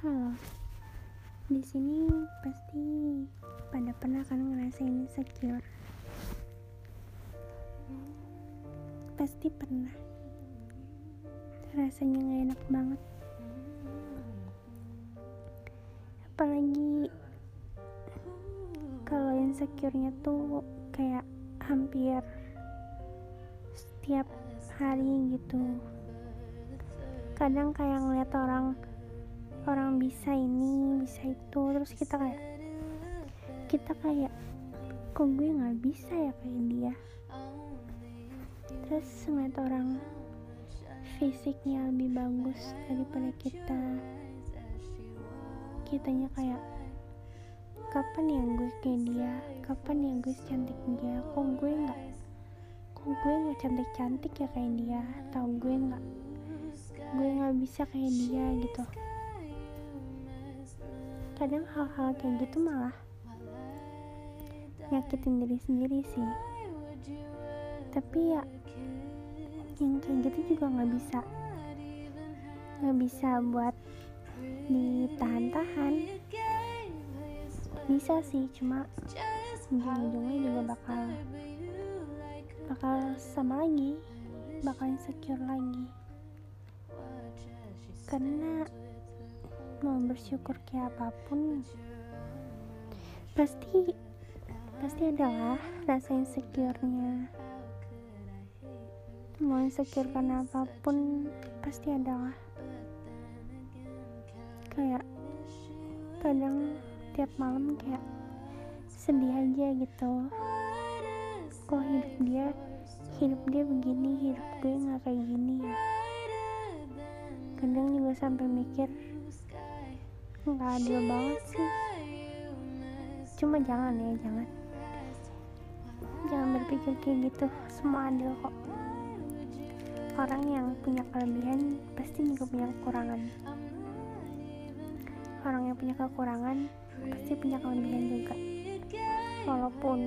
Halo. Di sini pasti pada pernah kan ngerasain insecure. Pasti pernah. Rasanya gak enak banget. Apalagi kalau insecure-nya tuh kayak hampir setiap hari gitu. Kadang kayak ngeliat orang orang bisa ini bisa itu. Terus kita kayak kita kayak kok gue nggak bisa ya kayak dia? Terus ngeliat orang fisiknya lebih bagus daripada kita. Kitanya kayak kapan ya gue kayak dia? Kapan ya gue secantik dia? Kok gue nggak kok gue nggak cantik cantik ya kayak dia? Atau gue nggak gue nggak bisa kayak dia gitu kadang hal-hal kayak gitu malah nyakitin diri sendiri sih. Tapi ya yang kayak gitu juga nggak bisa. Nggak bisa buat ditahan-tahan. Bisa sih cuma ujung-ujungnya juga bakal bakal sama lagi bakal insecure lagi. Karena mau bersyukur kayak apa pun. Pasti pasti adalah rasa insecure-nya. Mau insecure karena apa pun pasti adalah kayak kadang tiap malam kayak sedih aja gitu. Kok hidup dia hidup dia begini hidup gue nggak kayak gini ya? Kadang juga sampai mikir nggak adil banget sih. Cuma jangan ya jangan. Jangan berpikir kayak gitu. Semua adil kok. Orang yang punya kelebihan pasti juga punya kekurangan. Orang yang punya kekurangan pasti punya kelebihan juga. Walaupun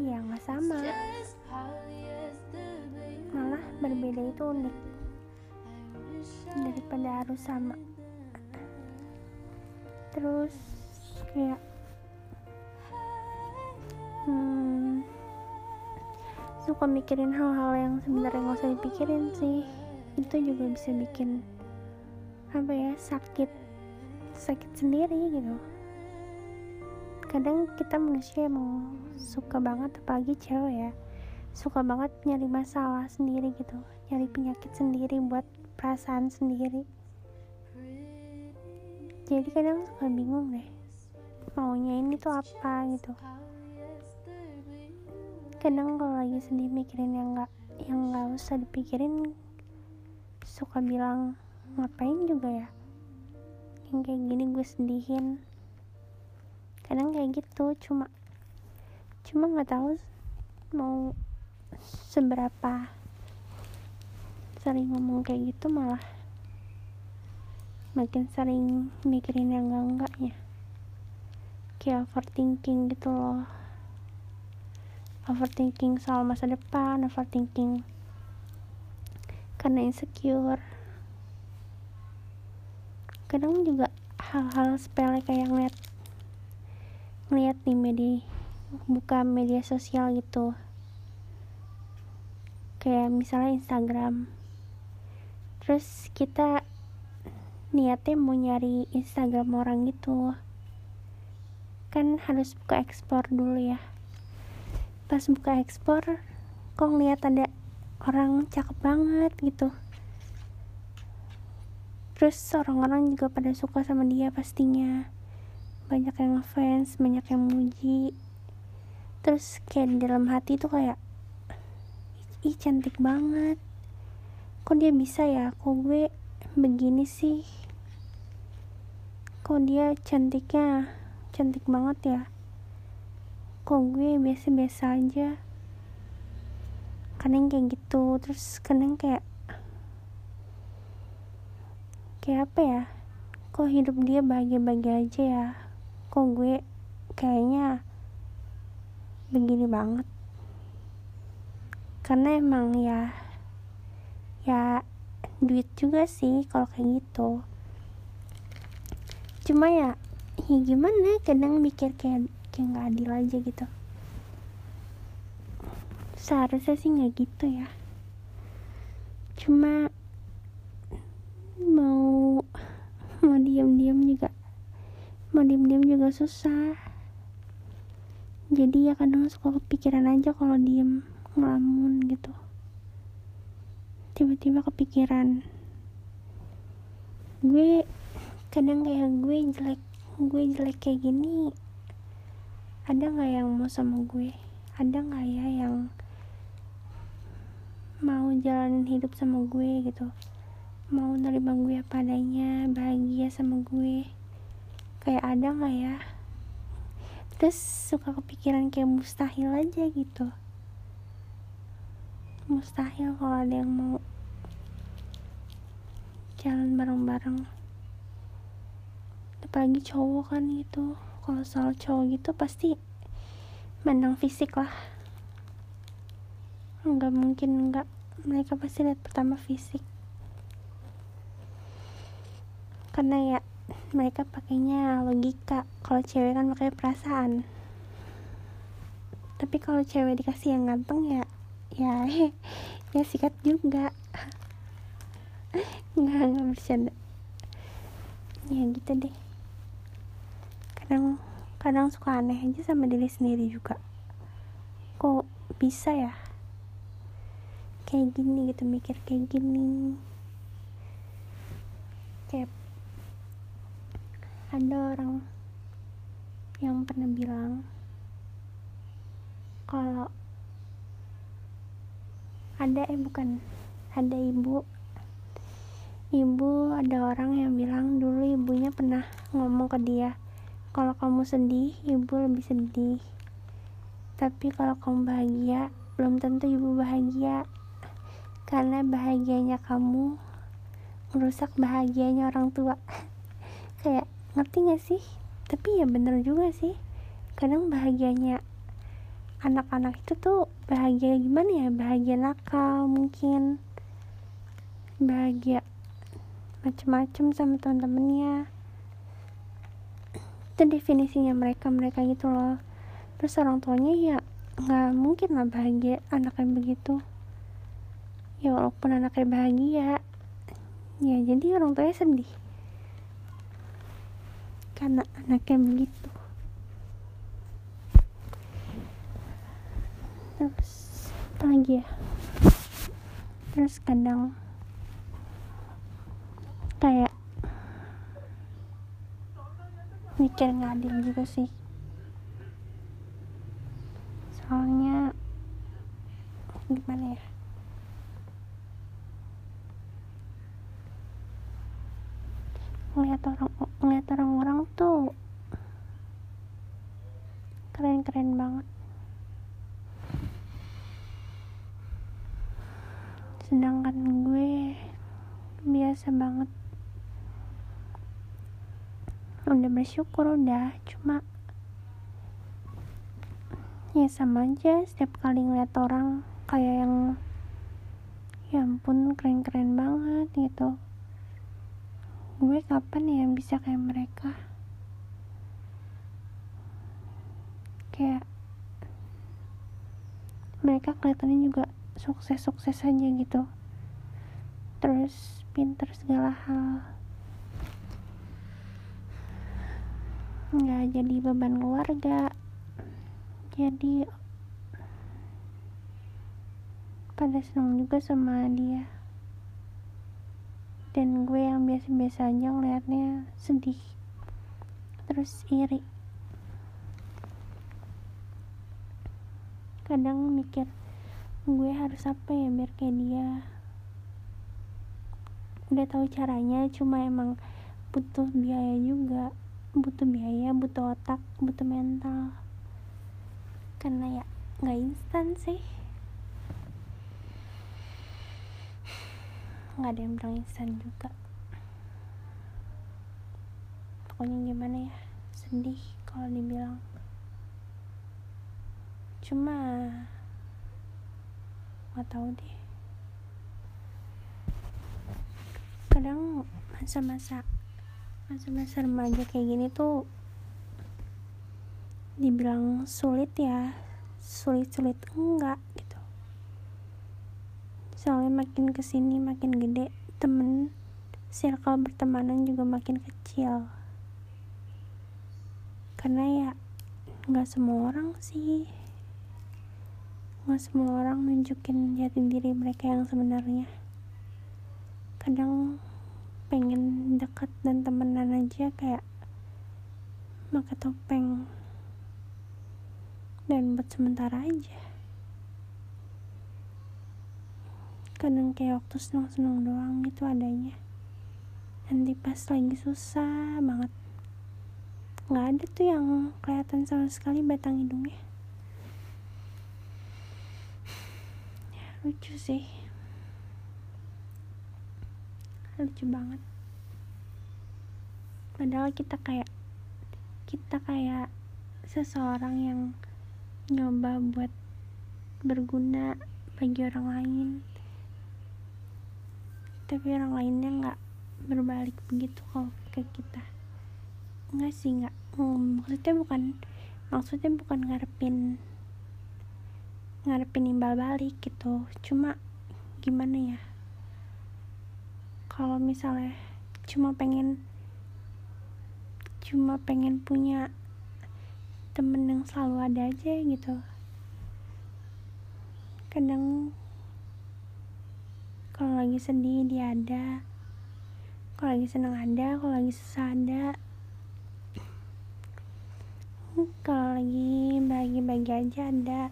ya nggak sama. Malah berbeda itu unik. Daripada harus sama terus kayak hmm, suka mikirin hal-hal yang sebenarnya nggak usah dipikirin sih. Itu juga bisa bikin apa ya sakit sakit sendiri gitu. Kadang kita manusia emang suka banget apalagi cewek ya suka banget nyari masalah sendiri gitu nyari penyakit sendiri buat perasaan sendiri jadi kadang suka bingung deh maunya ini tuh apa gitu. Kadang kalau lagi sedih mikirin yang nggak yang nggak usah dipikirin suka bilang ngapain juga ya? Yang kayak gini gue sedihin. Kadang kayak gitu cuma cuma nggak tahu mau seberapa sering ngomong kayak gitu malah makin sering mikirin yang enggak enggaknya. Kayak overthinking gitu loh. Overthinking soal masa depan overthinking karena insecure. Kadang juga hal-hal sepele kayak ngeliat ngeliat di media buka media sosial gitu. Kayak misalnya Instagram. Terus kita niatnya mau nyari Instagram orang gitu kan harus buka ekspor dulu ya. Pas buka ekspor kok ngeliat ada orang cakep banget gitu. Terus orang-orang juga pada suka sama dia pastinya. Banyak yang ngefans banyak yang muji. Terus kayak di dalam hati tuh kayak ih cantik banget. Kok dia bisa ya? Kok gue begini sih. Kok dia cantiknya cantik banget ya? Kok gue biasa-biasa aja? Kadang kayak gitu terus kadang kayak kayak apa ya? Kok hidup dia bahagia-bahagia aja ya? Kok gue kayaknya begini banget? Karena emang ya ya duit juga sih kalau kayak gitu. Cuma ya ya gimana? Kadang mikir kayak kayak nggak adil aja gitu. Seharusnya sih nggak gitu ya. Cuma mau mau diam-diam juga. Mau diam-diam juga susah. Jadi ya kadang suka kepikiran aja kalau diem ngelamun gitu tiba-tiba kepikiran. Gue kadang kayak gue jelek gue jelek kayak gini ada nggak yang mau sama gue? Ada nggak ya yang mau jalanin hidup sama gue gitu? Mau nerima gue apa adanya bahagia sama gue? Kayak ada nggak ya? Terus suka kepikiran kayak mustahil aja gitu mustahil kalau ada yang mau jalan bareng-bareng. Apalagi cowok kan gitu. Kalau soal cowok gitu pasti mandang fisik lah. Nggak mungkin nggak mereka pasti lihat pertama fisik. Karena ya mereka pakainya logika. Kalau cewek kan pakai perasaan. Tapi kalau cewek dikasih yang ganteng ya ya ya sikat juga. Nggak nggak bercanda. Ya gitu deh. Kadang kadang suka aneh aja sama diri sendiri juga. Kok bisa ya? Kayak gini gitu mikir kayak gini. Kayak ada orang yang pernah bilang kalau ada eh bukan. Ada ibu. Ibu ada orang yang bilang dulu ibunya pernah ngomong ke dia kalau kamu sedih ibu lebih sedih. Tapi kalau kamu bahagia belum tentu ibu bahagia. Karena bahagianya kamu merusak bahagianya orang tua. Kayak ngerti gak sih? Tapi ya bener juga sih. Kadang bahagianya anak-anak itu tuh bahagia gimana ya? Bahagia nakal mungkin. Bahagia macem-macem sama teman-temannya itu definisinya mereka mereka gitu loh. Terus orang tuanya ya nggak mungkin lah bahagia anaknya begitu. Ya walaupun anaknya bahagia. Ya jadi orang tuanya sedih. Karena anaknya begitu terus apa lagi ya? Terus kadang kayak mikir nggak adil juga sih. Soalnya gimana ya ngeliat orang ngeliat orang-orang tuh keren-keren banget sedangkan gue biasa banget udah bersyukur udah cuma ya sama aja setiap kali ngeliat orang kayak yang ya ampun keren-keren banget gitu. Gue kapan ya bisa kayak mereka? Kayak mereka kelihatannya juga sukses-sukses aja gitu. Terus pinter segala hal nggak jadi beban keluarga. Jadi pada senang juga sama dia. Dan gue yang biasa-biasa aja ngeliatnya sedih terus iri. Kadang mikir gue harus apa ya biar kayak dia? Udah tahu caranya cuma emang butuh biaya juga butuh biaya butuh otak butuh mental. Karena ya nggak instan sih. Nggak ada yang bilang instan juga. Pokoknya gimana ya sedih kalau dibilang. Cuma nggak tahu deh. Kadang masa-masa masa-masa remaja kayak gini tuh dibilang sulit ya. Sulit-sulit enggak gitu. Soalnya makin ke sini makin gede temen circle pertemanan juga makin kecil. Karena ya nggak semua orang sih. Nggak semua orang nunjukin jati diri mereka yang sebenarnya. Kadang pengen dekat dan temenan aja kayak maka topeng dan buat sementara aja. Kadang kayak waktu senang-senang doang gitu adanya. Nanti pas lagi susah banget. Nggak ada tuh yang kelihatan sama sekali batang hidungnya. Lucu sih lucu banget. Padahal kita kayak kita kayak seseorang yang nyoba buat berguna bagi orang lain. Tapi orang lainnya nggak berbalik begitu kok ke kita. Nggak sih nggak. Hmm, maksudnya bukan maksudnya bukan ngarepin ngarepin imbal balik gitu. Cuma gimana ya kalau misalnya cuma pengen cuma pengen punya temen yang selalu ada aja gitu. Kadang kalau lagi sedih dia ada kalau lagi senang ada kalau lagi susah ada. Kalau lagi bagi-bagi aja ada.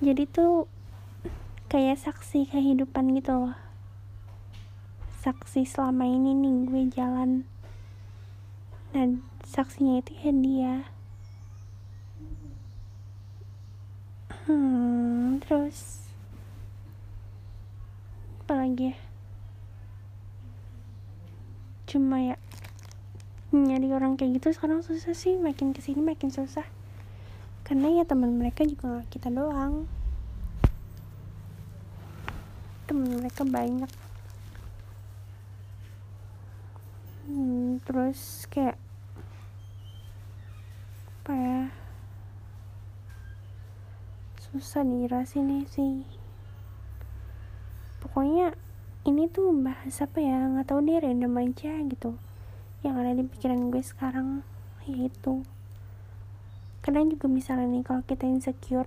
Jadi tuh kayak saksi kehidupan gitu loh saksi selama ini nih gue jalan. Dan saksinya itu ya dia. Hmm terus apalagi ya? Cuma ya nyari orang kayak gitu sekarang susah sih. Makin ke sini makin susah. Karena ya teman mereka juga kita doang. Teman mereka banyak hmm, terus kayak apa ya? Susah dijelasin nih sih. Pokoknya ini tuh bahas apa ya? Nggak tahu deh random aja gitu. Yang ada di pikiran gue sekarang yaitu kadang juga misalnya nih kalau kita insecure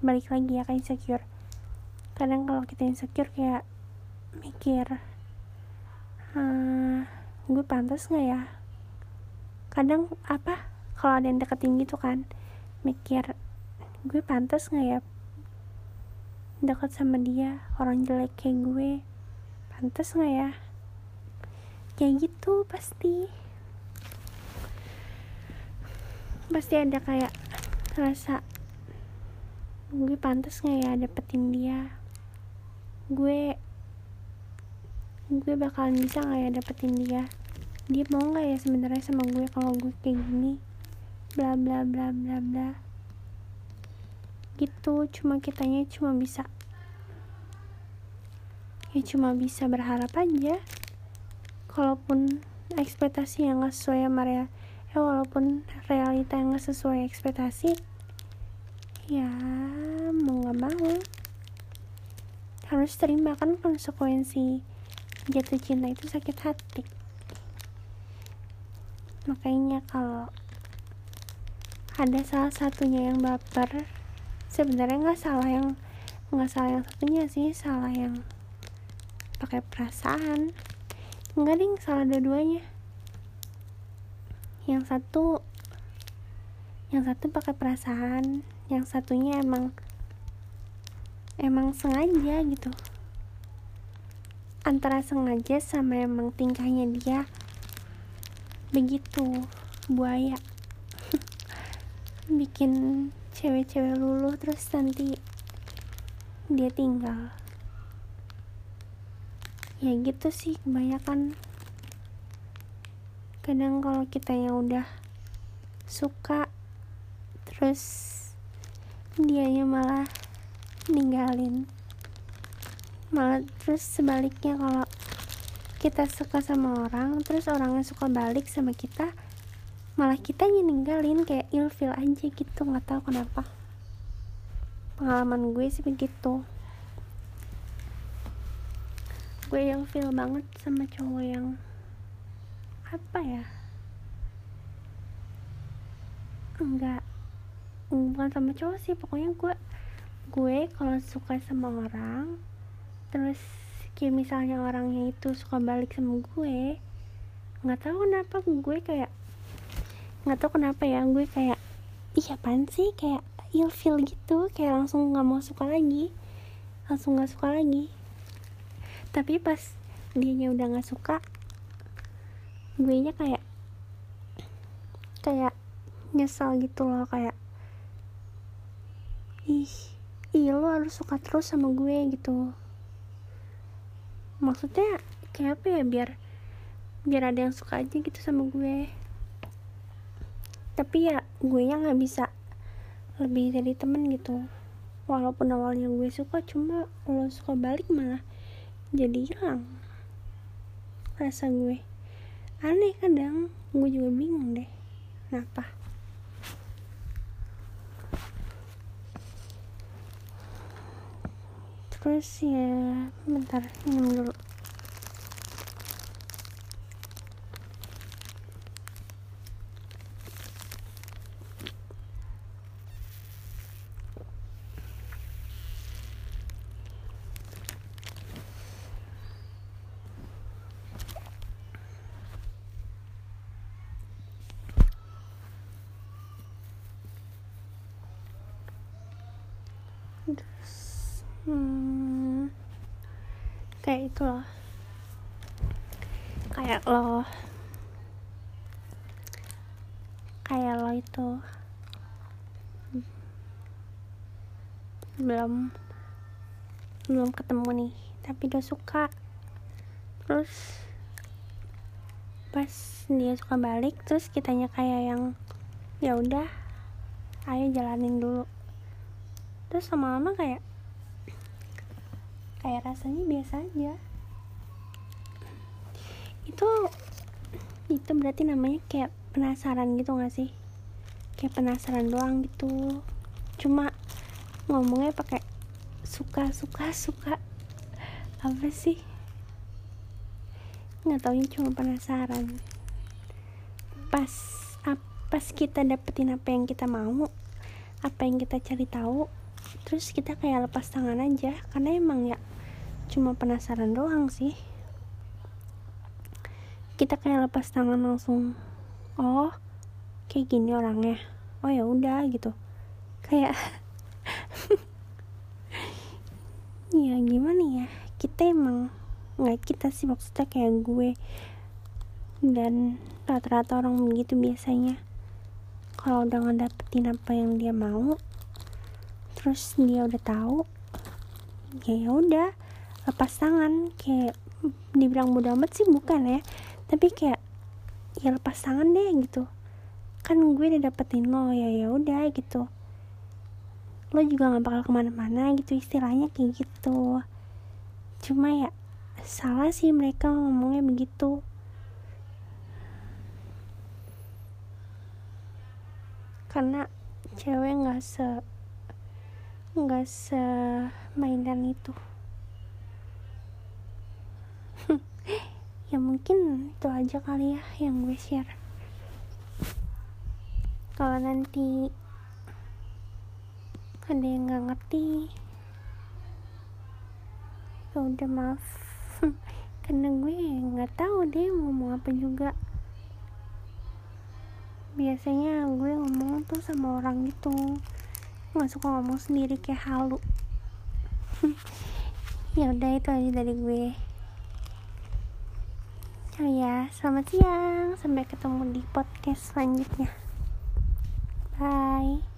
balik lagi ya ke insecure. Kadang kalau kita insecure kayak mikir hmm, gue pantas nggak ya? Kadang apa? Kalau ada yang deketin gitu kan mikir gue pantas nggak ya deket sama dia? Orang jelek kayak gue pantas nggak ya? Kayak gitu pasti. Pasti ada kayak rasa gue pantas nggak ya dapetin dia? Gue gue bakalan bisa nggak ya dapetin dia? Dia mau nggak ya sebenarnya sama gue kalau gue kayak gini? Bla bla bla bla bla. Gitu cuma kitanya cuma bisa. Ya cuma bisa berharap aja. Kalaupun ekspektasi yang gak sesuai sama ya walaupun realita yang gak sesuai ekspektasi ya mau gak mau. Harus terima kan konsekuensi jatuh cinta itu sakit hati. Makanya kalau ada salah satunya yang baper sebenarnya nggak salah yang nggak salah yang satunya sih salah yang pakai perasaan. Nggak ding salah dua-duanya. Yang satu yang satu pakai perasaan yang satunya emang emang sengaja gitu antara sengaja sama emang tingkahnya dia. Begitu buaya. Bikin cewek-cewek luluh terus nanti dia tinggal. Ya gitu sih kebanyakan. Kadang kalau kita yang udah suka terus dianya malah ninggalin malah terus sebaliknya kalau kita suka sama orang terus orangnya suka balik sama kita malah kita ninggalin kayak ilfil aja gitu. Nggak tahu kenapa. Pengalaman gue sih begitu. Gue feel banget sama cowok yang apa ya? Enggak bukan sama cowok sih. Pokoknya gue gue kalau suka sama orang terus kayak misalnya orangnya itu suka balik sama gue nggak tahu kenapa gue kayak nggak tahu kenapa ya gue kayak iya apaan sih? Kayak feel gitu kayak langsung nggak mau suka lagi langsung nggak suka lagi. Tapi pas dia udah nggak suka gue nya kayak kayak nyesal gitu loh kayak ih ih lo harus suka terus sama gue gitu maksudnya kayak apa ya biar biar ada yang suka aja gitu sama gue. Tapi ya gue nya nggak bisa lebih dari temen gitu. Walaupun awalnya gue suka cuma lo suka balik malah jadi hilang rasa gue. Aneh kadang gue juga bingung deh kenapa terus ya. Bentar minum dulu. Terus hmm, kayak itu loh. Kayak lo kayak lo itu belum belum ketemu nih tapi udah suka. Terus pas dia suka balik terus kitanya kayak yang ya udah ayo jalanin dulu. Terus lama-lama kayak kayak rasanya biasa aja. Itu itu berarti namanya kayak penasaran gitu gak sih? Kayak penasaran doang gitu. Cuma ngomongnya pakai suka suka suka. Apa sih? Nggak taunya cuma penasaran. Pas pas kita dapetin apa yang kita mau apa yang kita cari tahu terus kita kayak lepas tangan aja. Karena emang ya cuma penasaran doang sih. Kita kayak lepas tangan langsung oh kayak gini orangnya. Oh ya udah gitu. Kayak ya gimana ya? Kita emang nggak kita sih maksudnya kayak gue dan rata-rata orang begitu biasanya. Kalau udah ngedapetin apa yang dia mau terus dia udah tahu ya ya udah lepas tangan kayak dibilang mudah amat sih bukan ya. Tapi kayak ya lepas tangan deh gitu. Kan gue udah dapetin lo ya ya udah gitu. Lo juga nggak bakal ke mana-mana gitu istilahnya kayak gitu. Cuma ya salah sih mereka ngomongnya begitu. Karena cewek nggak se nggak semainan itu ya mungkin itu aja kali ya yang gue share. Kalau nanti ada yang nggak ngerti ya udah maaf. Karena gue nggak tahu deh ngomong apa juga. Biasanya gue ngomong tuh sama orang gitu. Nggak suka ngomong sendiri kayak halu. Ya udah itu aja dari gue oh ya. Selamat siang. Sampai ketemu di podcast selanjutnya. Bye